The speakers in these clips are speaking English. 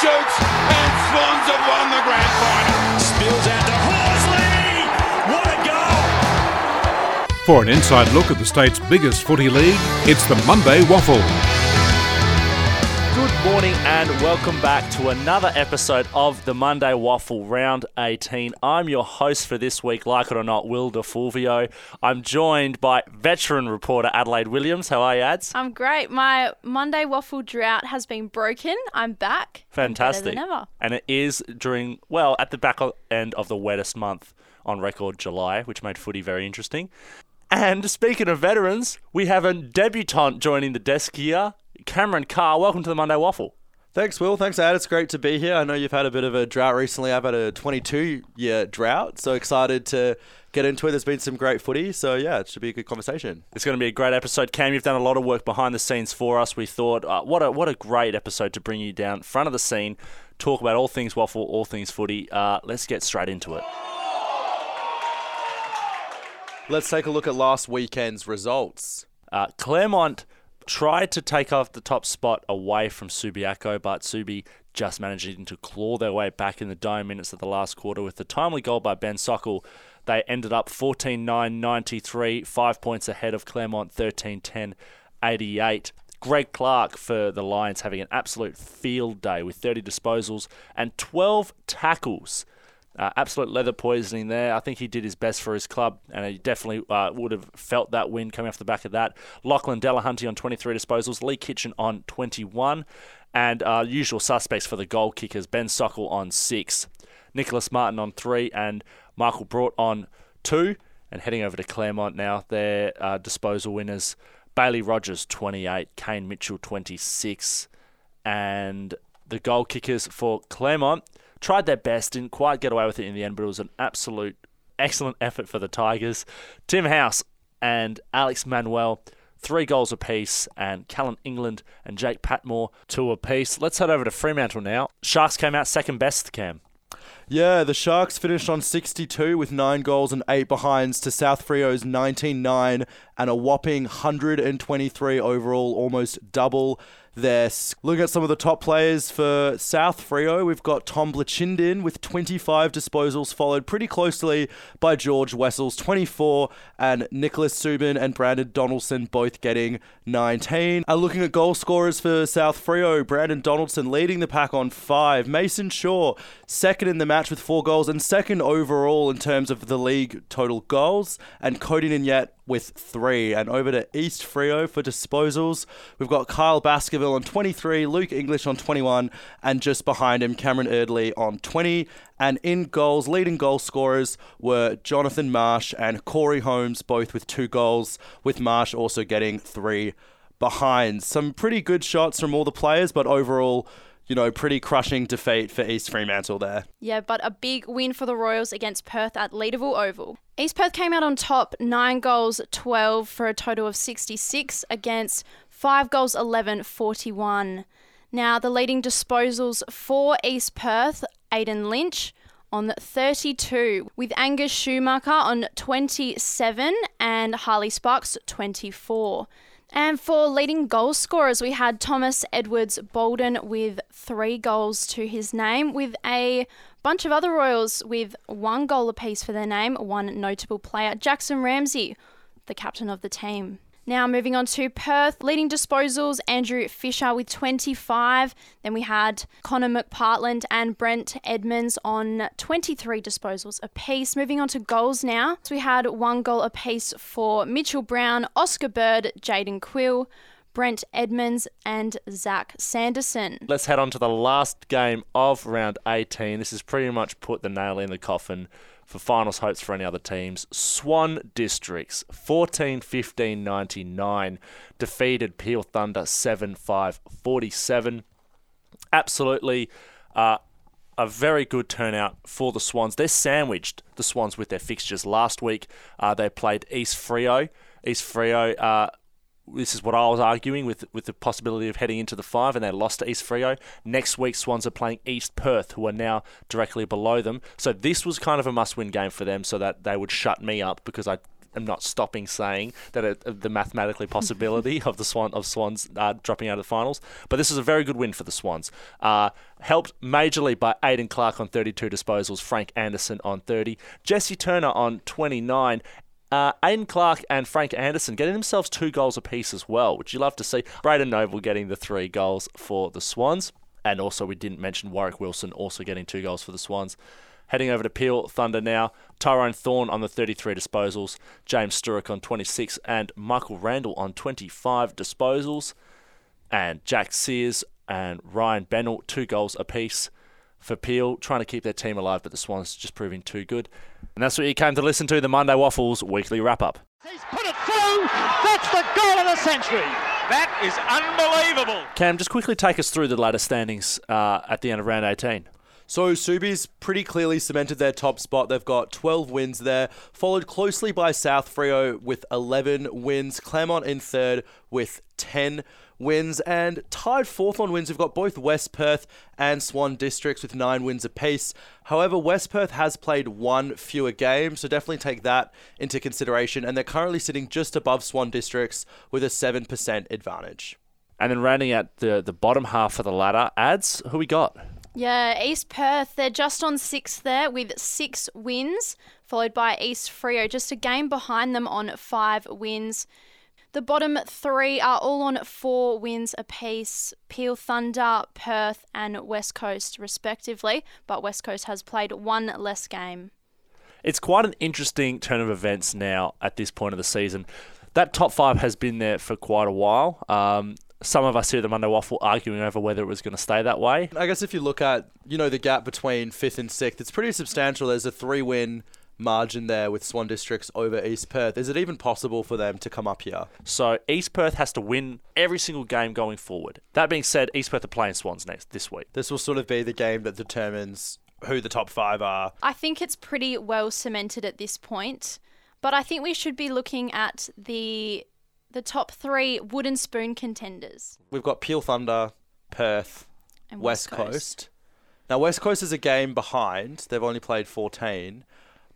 shoots, and Swans have won the grand final. Spills out to Horsley. What a goal! For an inside look at the state's biggest footy league, it's the Monday Waffle. And welcome back to another episode of the Monday Waffle Round 18. I'm your host for this week, like it or not, Will Di Fulvio. I'm joined by veteran reporter Adelaide Williams. How are you, Ads? I'm great. My Monday waffle drought has been broken. I'm back. Fantastic. than ever. And it is during, well, at the back end of the wettest month on record, July, which made footy very interesting. And speaking of veterans, we have a debutant joining the desk here, Cameron Carr. Welcome to the Monday Waffle. Thanks, Will. Thanks, Ad. It's great to be here. I know you've had a bit of a drought recently. I've had a 22 year drought, so excited to get into it. There's been some great footy, so yeah, it should be a good conversation. It's going to be a great episode. Cam, you've done a lot of work behind the scenes for us. We thought, uh, what a what a great episode to bring you down front of the scene, talk about all things waffle, all things footy. Uh, let's get straight into it. Let's take a look at last weekend's results. Uh, Claremont tried to take off the top spot away from Subiaco, but Subi just managing to claw their way back in the dying minutes of the last quarter with the timely goal by Ben Sockel. They ended up 14 9 93, five points ahead of Claremont 13 10 88. Greg Clark for the Lions having an absolute field day with 30 disposals and 12 tackles. Uh, absolute leather poisoning there. I think he did his best for his club, and he definitely uh, would have felt that win coming off the back of that. Lachlan Delahunty on 23 disposals, Lee Kitchen on 21, and uh, usual suspects for the goal kickers Ben Sockel on six, Nicholas Martin on three, and Michael Brought on two. And heading over to Claremont now, their uh, disposal winners Bailey Rogers 28, Kane Mitchell 26, and the goal kickers for Claremont tried their best, didn't quite get away with it in the end, but it was an absolute excellent effort for the Tigers. Tim House and Alex Manuel, three goals apiece, and Callan England and Jake Patmore, two apiece. Let's head over to Fremantle now. Sharks came out second best, Cam. Yeah, the Sharks finished on 62 with 9 goals and 8 behinds to South Freo's 19 9 and a whopping 123 overall, almost double their. s- Looking at some of the top players for South Freo, we've got Tom Blachindin with 25 disposals, followed pretty closely by George Wessels, 24, and Nicholas Subin and Brandon Donaldson both getting 19. And looking at goal scorers for South Freo, Brandon Donaldson leading the pack on 5, Mason Shaw second in the match with 4 goals, and second overall in terms of the league total goals, and Cody Ninyet with three. And over to East Freo for disposals. We've got Kyle Baskerville on 23, Luke English on 21, and just behind him, Cameron Erdley on 20. And in goals, leading goal scorers were Jonathan Marsh and Corey Holmes, both with two goals, with Marsh also getting three behind. Some pretty good shots from all the players, but overall, you know, pretty crushing defeat for East Fremantle there. Yeah, but a big win for the Royals against Perth at Leederville Oval. East Perth came out on top, 9 goals, 12 for a total of 66 against 5 goals, 11, 41. Now, the leading disposals for East Perth, Aidan Lynch on 32, with Angus Schumacher on 27 and Harley Sparks 24. And for leading goal scorers, we had Thomas Edwards Bolden with three goals to his name, with a bunch of other Royals with one goal apiece for their name, one notable player, Jackson Ramsey, the captain of the team. Now moving on to Perth, leading disposals, Andrew Fisher with 25. Then we had Connor McPartland and Brent Edmonds on 23 disposals apiece. Moving on to goals now. So we had one goal apiece for Mitchell Brown, Oscar Bird, Jaden Quill, Brent Edmonds, and Zach Sanderson. Let's head on to the last game of round 18. This has pretty much put the nail in the coffin for finals hopes for any other teams. Swan Districts 14 15 99 defeated Peel Thunder 7 5 47. Absolutely uh, a very good turnout for the Swans. They're sandwiched, the Swans, with their fixtures. Last week uh, they played East Freo. East Freo. Uh, this is what I was arguing with with the possibility of heading into the five, and they lost to East Freo. Next week, Swans are playing East Perth, who are now directly below them. So this was kind of a must-win game for them, so that they would shut me up because I am not stopping saying that it, uh, the mathematically possibility of the Swan of Swans uh, dropping out of the finals. But this is a very good win for the Swans. Uh, helped majorly by Aiden Clark on 32 disposals, Frank Anderson on 30, Jesse Turner on 29, uh, Aiden Clark and Frank Anderson getting themselves two goals apiece as well, which you love to see. Braden Noble getting the three goals for the Swans. And also, we didn't mention Warwick Wilson also getting two goals for the Swans. Heading over to Peel Thunder now. Tyrone Thorne on the 33 disposals, James Sturrock on 26, and Michael Randall on 25 disposals. And Jack Sears and Ryan Bennell, two goals apiece for Peel, trying to keep their team alive, but the Swans just proving too good. And that's what you came to listen to the Monday Waffles weekly wrap up. He's put it through. That's the goal of the century. That is unbelievable. Cam, just quickly take us through the ladder standings uh, at the end of round 18. So Subi's pretty clearly cemented their top spot. They've got 12 wins there, followed closely by South Freo with 11 wins, Claremont in third with 10 wins, and tied fourth on wins. We've got both West Perth and Swan Districts with nine wins apiece. However, West Perth has played one fewer game, so definitely take that into consideration. And they're currently sitting just above Swan Districts with a 7% advantage. And then rounding out the, the bottom half of the ladder, ads, who we got? Yeah, East Perth, they're just on sixth there with six wins, followed by East Freo, just a game behind them on five wins. The bottom three are all on four wins apiece Peel Thunder, Perth, and West Coast, respectively, but West Coast has played one less game. It's quite an interesting turn of events now at this point of the season. That top five has been there for quite a while. Um, some of us here at the Monday Waffle arguing over whether it was going to stay that way. I guess if you look at, you know, the gap between fifth and sixth, it's pretty substantial. There's a three win margin there with Swan Districts over East Perth. Is it even possible for them to come up here? So East Perth has to win every single game going forward. That being said, East Perth are playing Swans next this week. This will sort of be the game that determines who the top five are. I think it's pretty well cemented at this point, but I think we should be looking at the the top three wooden spoon contenders. We've got Peel Thunder, Perth, And West Coast. Now, West Coast is a game behind. They've only played 14.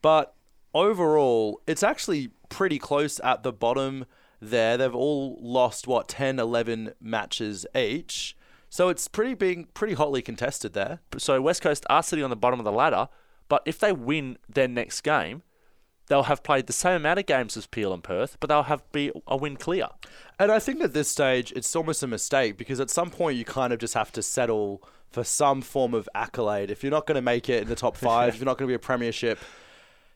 But overall, it's actually pretty close at the bottom there. They've all lost, what, 10, 11 matches each. So it's pretty being pretty hotly contested there. So West Coast are sitting on the bottom of the ladder, but if they win their next game, they'll have played the same amount of games as Peel and Perth, but they'll have be a win clear. And I think at this stage, it's almost a mistake because at some point you kind of just have to settle for some form of accolade. If you're not going to make it in the top five, if you're not going to be a premiership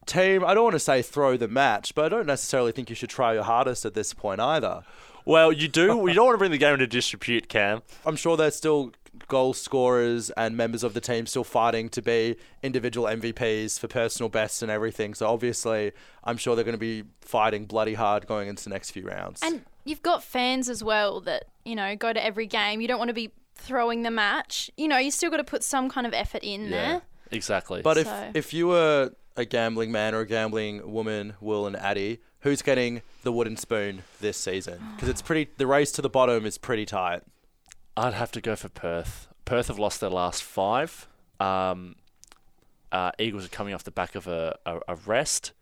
team, I don't want to say throw the match, but I don't necessarily think you should try your hardest at this point either. Well, you do. you don't want to bring the game into disrepute, Cam. I'm sure there's still goal scorers and members of the team still fighting to be individual MVPs for personal bests and everything. So obviously, I'm sure they're going to be fighting bloody hard going into the next few rounds. And you've got fans as well that, you know, go to every game. You don't want to be throwing the match. You know, you still got to put some kind of effort in there. Exactly. But if if you were a gambling man or a gambling woman, Will and Addie, who's getting the wooden spoon this season? Because it's pretty. The race to the bottom is pretty tight. I'd have to go for Perth. Perth have lost their last five. Um, uh, Eagles are coming off the back of a, a, a rest.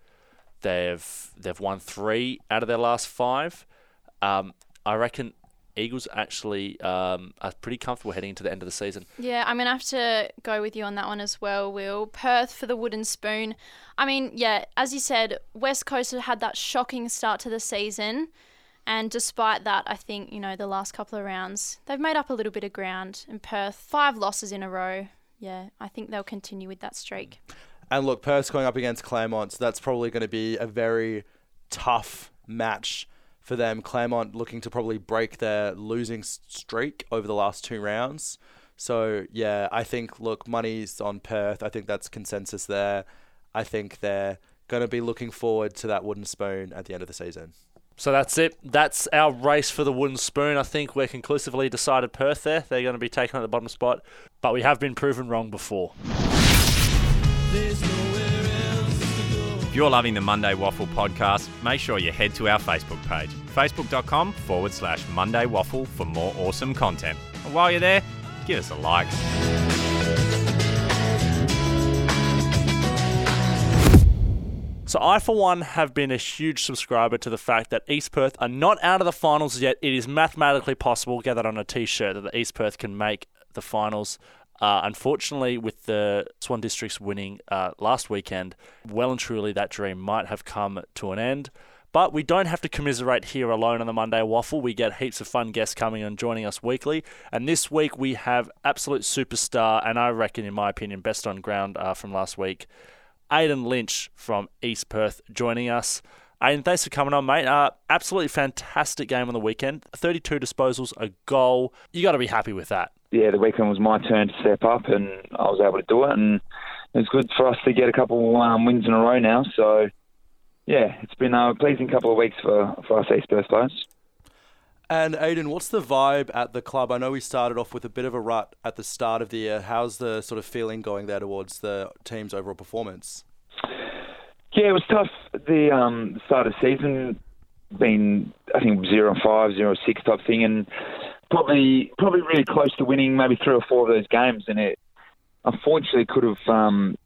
They've they've won three out of their last five. Um, I reckon Eagles actually um, are pretty comfortable heading into the end of the season. Yeah, I'm going to have to go with you on that one as well, Will. Perth for the wooden spoon. I mean, yeah, as you said, West Coast had had that shocking start to the season. And despite that, I think, you know, the last couple of rounds, they've made up a little bit of ground. And Perth, five losses in a row. Yeah, I think they'll continue with that streak. And look, Perth's going up against Claremont, so that's probably going to be a very tough match for them. Claremont looking to probably break their losing streak over the last two rounds. So yeah, I think look, money's on Perth. I think that's consensus there. I think they're going to be looking forward to that wooden spoon at the end of the season. So that's it. That's our race for the wooden spoon. I think we're conclusively decided Perth there. They're going to be taken at the bottom spot, but we have been proven wrong before. If you're loving the Monday Waffle podcast, make sure you head to our Facebook page, facebook.com forward slash Monday Waffle for more awesome content. And while you're there, give us a like. So I, for one, have been a huge subscriber to the fact that East Perth are not out of the finals yet. It is mathematically possible, get that on a t-shirt, that the East Perth can make the finals. Uh, unfortunately, with the Swan Districts winning uh, last weekend, well and truly that dream might have come to an end. But we don't have to commiserate here alone on the Monday Waffle. We get heaps of fun guests coming and joining us weekly. And this week we have absolute superstar, and I reckon, in my opinion, best on ground uh, from last week, Aidan Lynch from East Perth joining us. Aidan, thanks for coming on, mate. Uh, absolutely fantastic game on the weekend. 32 disposals, a goal. You got to be happy with that. Yeah, the weekend was my turn to step up, and I was able to do it. And it's good for us to get a couple um, wins in a row now. So yeah, it's been a pleasing couple of weeks for, for us East Perth players. And Aidan, what's the vibe at the club? I know we started off with a bit of a rut at the start of the year. How's the sort of feeling going there towards the team's overall performance? Yeah, it was tough. The um, start of season been I think zero and five, zero and six type thing, and probably probably really close to winning maybe three or four of those games, and it unfortunately could have um,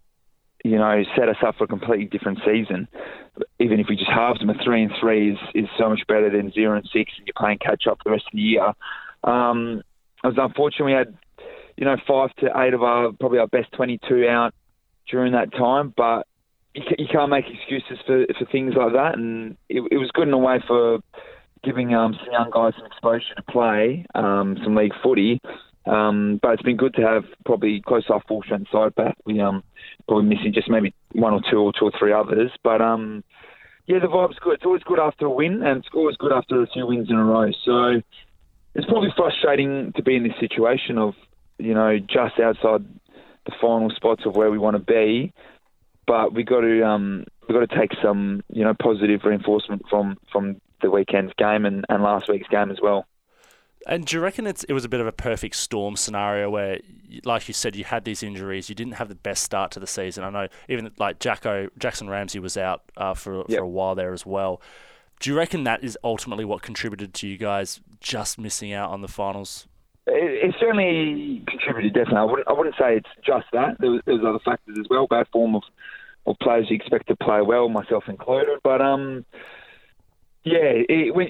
you know, set us up for a completely different season. Even if we just halved them, a three and three is, is so much better than zero and six, and you're playing catch up the rest of the year. Um, it was unfortunate we had, you know, five to eight of our probably our best 22 out during that time, but you, you can't make excuses for for things like that, and it, it was good in a way for giving um, some young guys some exposure to play um, some league footy. Um, but it's been good to have probably close our full strength side back. We um probably missing just maybe one or two or two or three others. But um yeah, the vibe's good. It's always good after a win, and it's always good after few wins in a row. So it's probably frustrating to be in this situation of you know just outside the final spots of where we want to be, but we got to um we got to take some you know positive reinforcement from from the weekend's game and, and last week's game as well. And do you reckon it's, it was a bit of a perfect storm scenario where, like you said, you had these injuries, you didn't have the best start to the season. I know even like Jacko Jackson Ramsey was out uh, for yep. for a while there as well. Do you reckon that is ultimately what contributed to you guys just missing out on the finals? It, it certainly contributed. Definitely, I wouldn't. I wouldn't say it's just that. There was, there was other factors as well. Bad form of of players you expect to play well, myself included. But um, yeah, it, when,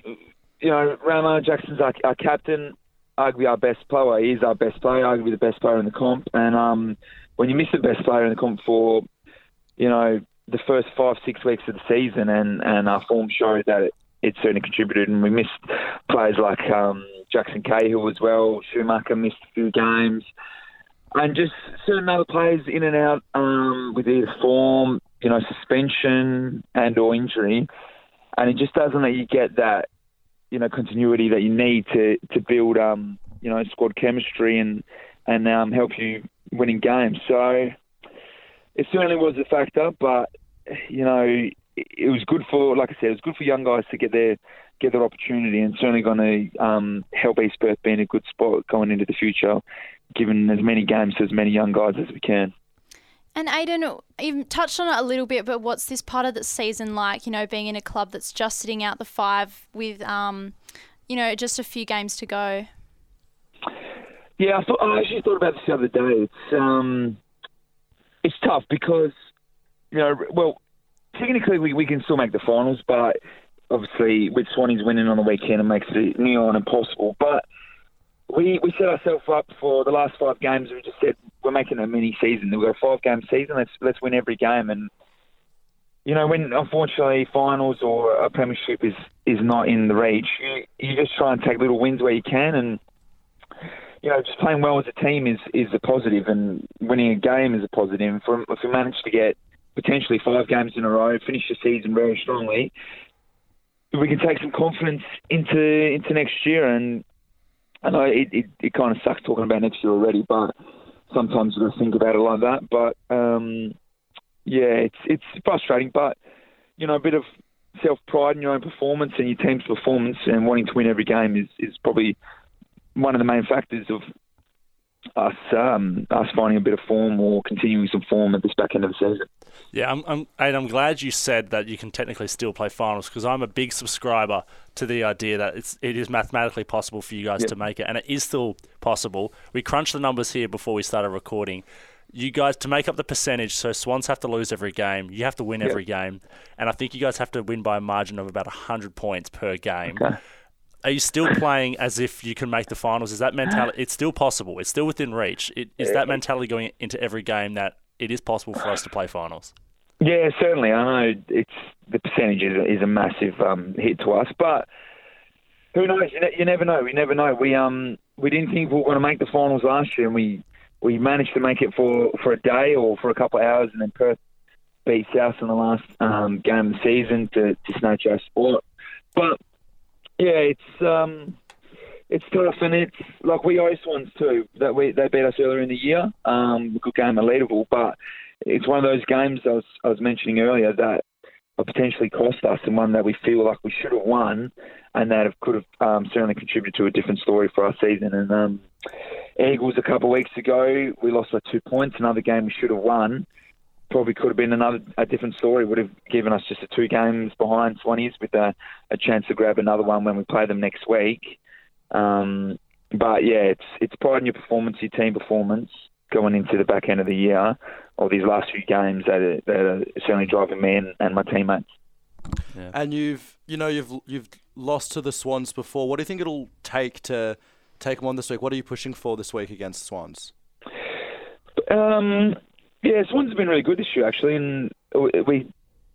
you know, Ramo Jackson's our, our captain, arguably our best player. He is our best player, arguably the best player in the comp. And um, when you miss the best player in the comp for, you know, the first five, six weeks of the season, and, and our form showed that it, it certainly contributed. And we missed players like um, Jackson Cahill as well. Schumacher missed a few games. And just certain other players in and out um, with either form, you know, suspension and or injury. And it just doesn't let you get that you know continuity that you need to to build um, you know squad chemistry and and um, help you winning games. So it certainly was a factor, but you know it was good for like I said, it was good for young guys to get their get their opportunity, and certainly going to um, help East Perth be in a good spot going into the future, given as many games to as many young guys as we can. And Aidan, you've touched on it a little bit, but what's this part of the season like? You know, being in a club that's just sitting out the five with, um, you know, just a few games to go. Yeah, I, thought, I actually thought about this the other day. It's um, it's tough because you know, well, technically we, we can still make the finals, but obviously with Swannies winning on the weekend, it makes it near on impossible. But we we set ourselves up for the last five games. We just said we're making a mini season. We've got a five game season. Let's let's win every game. And you know, when unfortunately finals or a premiership is is not in the reach, you, you just try and take little wins where you can. And you know, just playing well as a team is is a positive, and winning a game is a positive. If we, if we manage to get potentially five games in a row, finish the season very strongly, we can take some confidence into into next year and I know it, it, it kind of sucks talking about next year already, but sometimes you got to think about it like that. But um, yeah, it's it's frustrating, but you know, a bit of self pride in your own performance and your team's performance and wanting to win every game is, is probably one of the main factors of us um, us finding a bit of form or continuing some form at this back end of the season. Yeah, I'm, I'm, and I'm glad you said that you can technically still play finals because I'm a big subscriber to the idea that it's it is mathematically possible for you guys yep. to make it, and it is still possible. We crunched the numbers here before we started recording. you guys to make up the percentage. So Swans have to lose every game. You have to win every game, and I think you guys have to win by a margin of about hundred points per game. Okay. Are you still playing as if you can make the finals? Is that mentality? It's still possible. It's still within reach. It, is that mentality going into every game that it is possible for us to play finals? Yeah, certainly. I know it's the percentage is, is a massive um, hit to us, but who knows? You, ne- you never know. We never know. We um we didn't think we were going to make the finals last year, and we we managed to make it for, for a day or for a couple of hours, and then Perth beat South in the last um, game of the season to, to snatch our spot. But yeah, it's um it's tough, and it's like we owe Swans too. That we they beat us earlier in the year. Um, good game at Leederville, but it's one of those games I was I was mentioning earlier that potentially cost us, and one that we feel like we should have won, and that have, could have um, certainly contributed to a different story for our season. And um, Eagles a couple of weeks ago, we lost by two points. Another game we should have won. Probably could have been another a different story. Would have given us just a two games behind Swannies with a, a chance to grab another one when we play them next week. Um, but yeah, it's it's pride in your performance, your team performance going into the back end of the year, or these last few games that are, that are certainly driving me and, and my teammates. And you've you know you've you've lost to the Swans before. What do you think it'll take to take them on this week? What are you pushing for this week against the Swans? Um, yeah, Swans have been really good this year actually, and we,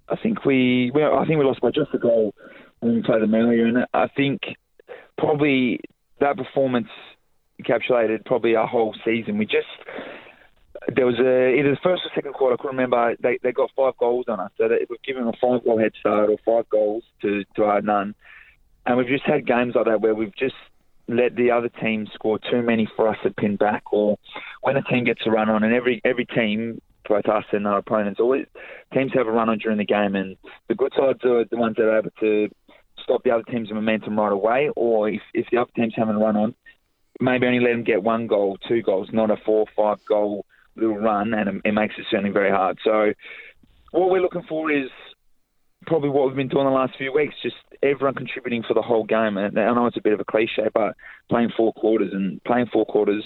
I think we, well, I think we lost by just a goal when we played them earlier, and I think probably that performance encapsulated probably our whole season. We just there was a either the first or second quarter, I couldn't remember. They they got five goals on us, so that we've given a five goal head start or five goals to to our none, and we've just had games like that where we've just let the other team score too many for us to pin back, or when a team gets a run on, and every every team, both us and our opponents, always teams have a run on during the game, and the good sides are the ones that are able to stop the other team's momentum right away, or if if the other team's having a run on, maybe only let them get one goal, two goals, not a four, five goal little run, and it, it makes it certainly very hard. So, what we're looking for is probably what we've been doing the last few weeks, just everyone contributing for the whole game. And I know it's a bit of a cliche, but playing four quarters and playing four quarters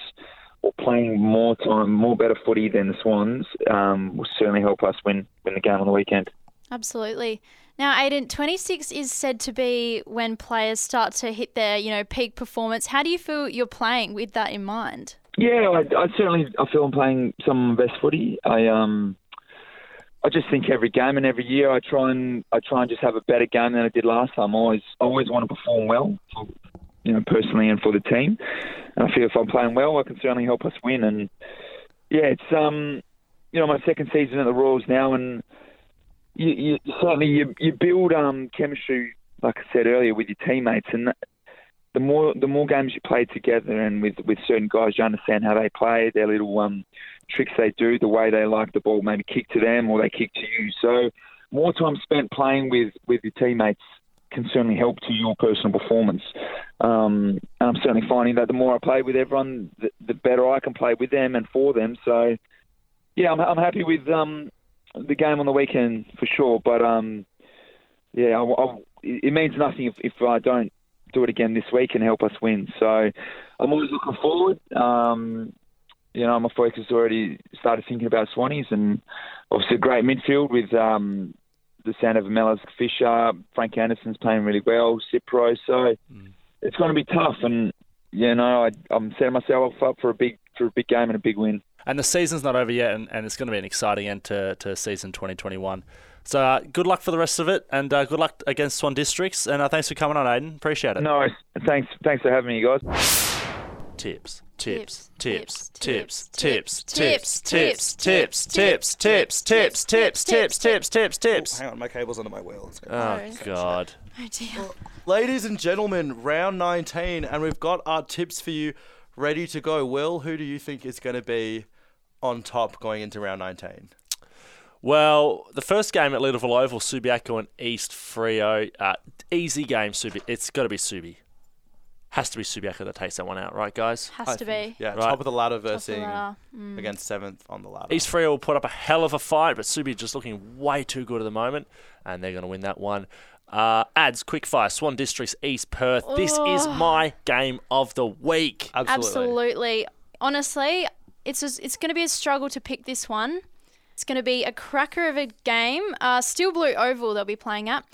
or playing more time, more better footy than the Swans um, will certainly help us win win the game on the weekend. Absolutely. Now, Aidan, 26 is said to be when players start to hit their, you know, peak performance. How do you feel you're playing with that in mind? Yeah, I, I certainly I feel I'm playing some of my best footy. I um I just think every game and every year I try and I try and just have a better game than I did last time. I always always want to perform well, for, you know, personally and for the team. And I feel if I'm playing well, I can certainly help us win. And yeah, it's um you know my second season at the Royals now, and you, you certainly you you build um chemistry like I said earlier with your teammates and. The more the more games you play together and with, with certain guys, you understand how they play, their little um, tricks they do, the way they like the ball, maybe kick to them or they kick to you. So more time spent playing with, with your teammates can certainly help to your personal performance. Um, and I'm certainly finding that the more I play with everyone, the, the better I can play with them and for them. So yeah, I'm, I'm happy with um, the game on the weekend for sure. But um, yeah, I, I, it means nothing if, if I don't do it again this week and help us win. So I'm always looking forward. Um, you know, my focus already started thinking about Swannies and obviously a great midfield with um, the sound of Melas Fisher, Frank Anderson's playing really well, Cipro. So it's going to be tough, and you know, I, I'm setting myself up for a big for a big game and a big win. And the season's not over yet, and, and it's going to be an exciting end to, to season 2021. So uh, good luck for the rest of it, and uh, good luck against Swan Districts. And uh, thanks for coming on, Aidan. Appreciate it. No, thanks, thanks for having me, guys. Tips, tips, tips, tips, tips, tips, tips, tips, tips, tips, tips, tips, tips, tips, tips, tips. Tips, tips, tips. Hang on, my cable's under my wheel. Let's go. Oh God. Oh dear. Ladies and gentlemen, round 19, and we've got our tips for you ready to go. Will, who do you think is going to be on top going into round 19? Well, the first game at Leederville Oval, Subiaco and East Freo. Uh, easy game, Subi. It's got to be Subi. Has to be Subiaco that takes that one out, right, guys? Has I to think- be. Yeah, Right. top of the ladder Top the versus ladder. Mm. against seventh on the ladder. East Freo will put up a hell of a fight, but Subi just looking way too good at the moment, and they're going to win that one. Uh, ads, quick fire, Swan Districts, East Perth. This is Oh. my game of the week. Absolutely. Absolutely. Honestly, it's a, it's going to be a struggle to pick this one. It's going to be a cracker of a game. Uh, Steel Blue Oval they'll be playing at.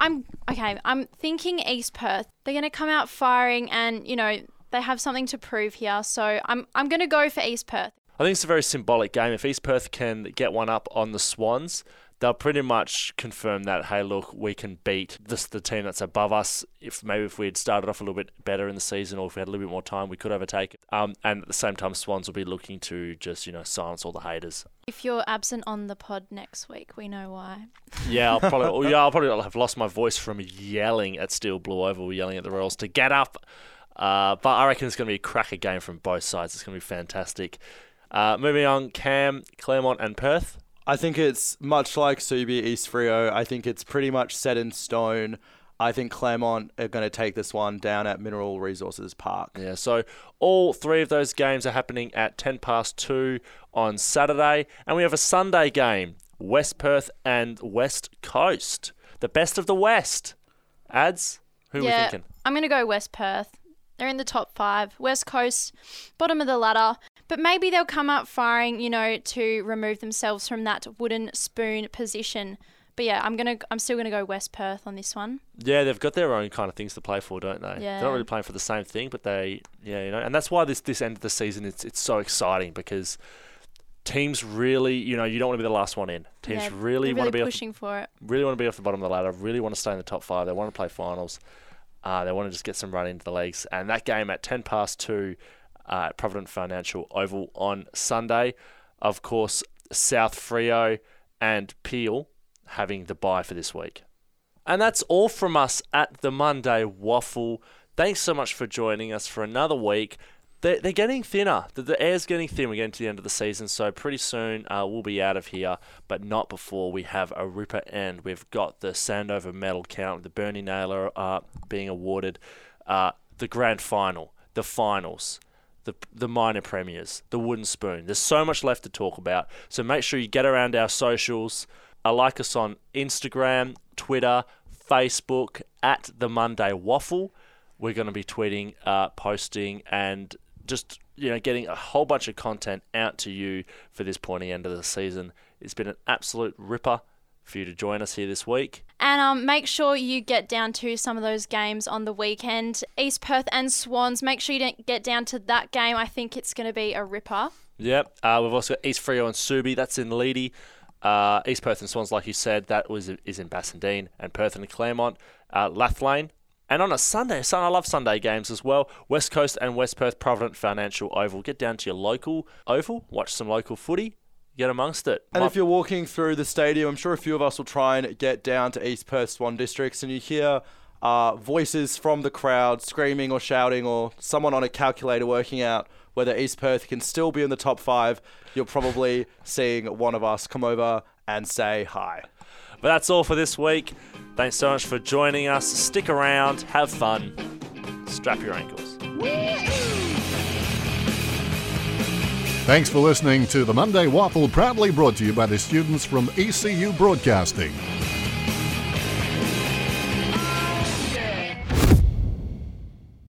I'm okay. I'm thinking East Perth. They're going to come out firing, and you know they have something to prove here. So I'm I'm going to go for East Perth. I think it's a very symbolic game. If East Perth can get one up on the Swans, they'll pretty much confirm that hey, look, we can beat this the team that's above us. If maybe if we had started off a little bit better in the season, or if we had a little bit more time, we could overtake it. Um, and at the same time, Swans will be looking to just you know silence all the haters. If you're absent on the pod next week, we know why. Yeah, I'll probably yeah, I'll probably have lost my voice from yelling at Steel Blue Oval, yelling at the Royals to get up. Uh, but I reckon it's going to be a cracker game from both sides. It's going to be fantastic. Uh, moving on, Cam, Claremont, and Perth. I think it's much like Subi East Freo. I think it's pretty much set in stone. I think Claremont are going to take this one down at Mineral Resources Park. Yeah, so all three of those games are happening at 10 past 2 on Saturday. And we have a Sunday game West Perth and West Coast. The best of the West. Ads? Who yeah, are we thinking? I'm going to go West Perth. They're in the top five. West Coast, bottom of the ladder. But maybe they'll come up firing, you know, to remove themselves from that wooden spoon position. But yeah, I'm gonna, I'm still gonna go West Perth on this one. Yeah, they've got their own kind of things to play for, don't they? Yeah. They're not really playing for the same thing, but they, yeah, you know, and that's why this this end of the season it's it's so exciting because teams really, you know, you don't want to be the last one in. Teams Yeah, really, they're want to be off, pushing for it. really want to be off the bottom of the ladder. Really want to stay in the top five. They want to play finals. Uh, they want to just get some run into the leagues. And that game at ten past two uh, at Provident Financial Oval on Sunday. Of course, South Freo and Peel having the bye for this week. And that's all from us at the Monday Waffle. Thanks so much for joining us for another week. They're, they're getting thinner. The, the air's getting thin. We're getting to the end of the season, so pretty soon uh, we'll be out of here, but not before we have a ripper end. We've got the Sandover medal count, the Bernie Naylor uh, being awarded, uh, the grand final, the finals, the the minor premiers, the wooden spoon. There's so much left to talk about. So make sure you get around our socials. Uh, like us on Instagram, Twitter, Facebook at the Monday Waffle. We're going to be tweeting, uh, posting, and just you know getting a whole bunch of content out to you for this pointy end of the season. It's been an absolute ripper for you to join us here this week. And um, make sure you get down to some of those games on the weekend. East Perth and Swans. Make sure you don't get down to that game. I think it's going to be a ripper. Yep. Uh, we've also got East Freo and Subi. That's in Leedy. Uh, East Perth and Swans, like you said, that was is in Bassendean and Perth and Claremont. Uh, Lathlain. And on a Sunday, son, I love Sunday games as well. West Coast and West Perth Provident Financial Oval. Get down to your local oval, watch some local footy, get amongst it. And Might- if you're walking through the stadium, I'm sure a few of us will try and get down to East Perth Swan Districts and you hear uh, voices from the crowd screaming or shouting or someone on a calculator working out whether East Perth can still be in the top five, you're probably seeing one of us come over and say hi. But that's all for this week. Thanks so much for joining us. Stick around, have fun, strap your ankles. Thanks for listening to the Monday Waffle, proudly brought to you by the students from ECU Broadcasting.